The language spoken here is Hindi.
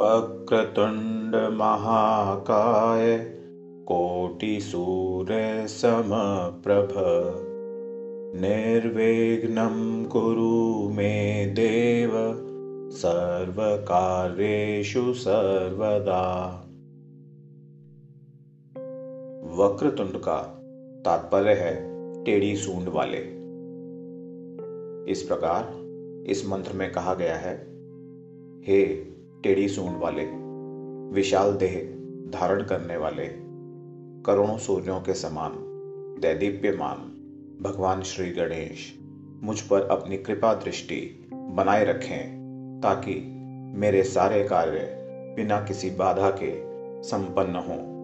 वक्रतुण्ड महाकाय कोटिसूर्यसमप्रभ। निर्विघ्नं कुरु मे देव, सर्वकार्येषु सर्वदा। वक्रतुंड का तात्पर्य है टेढ़ी सूंड वाले। इस प्रकार इस मंत्र में कहा गया है, हे टेढ़ी सूंड वाले, विशाल देह धारण करने वाले, करोड़ों सूर्यों के समान, दैदीप्यमान, भगवान श्री गणेश, मुझ पर अपनी कृपा दृष्टि बनाए रखें, ताकि मेरे सारे कार्य बिना किसी बाधा के संपन्न हों।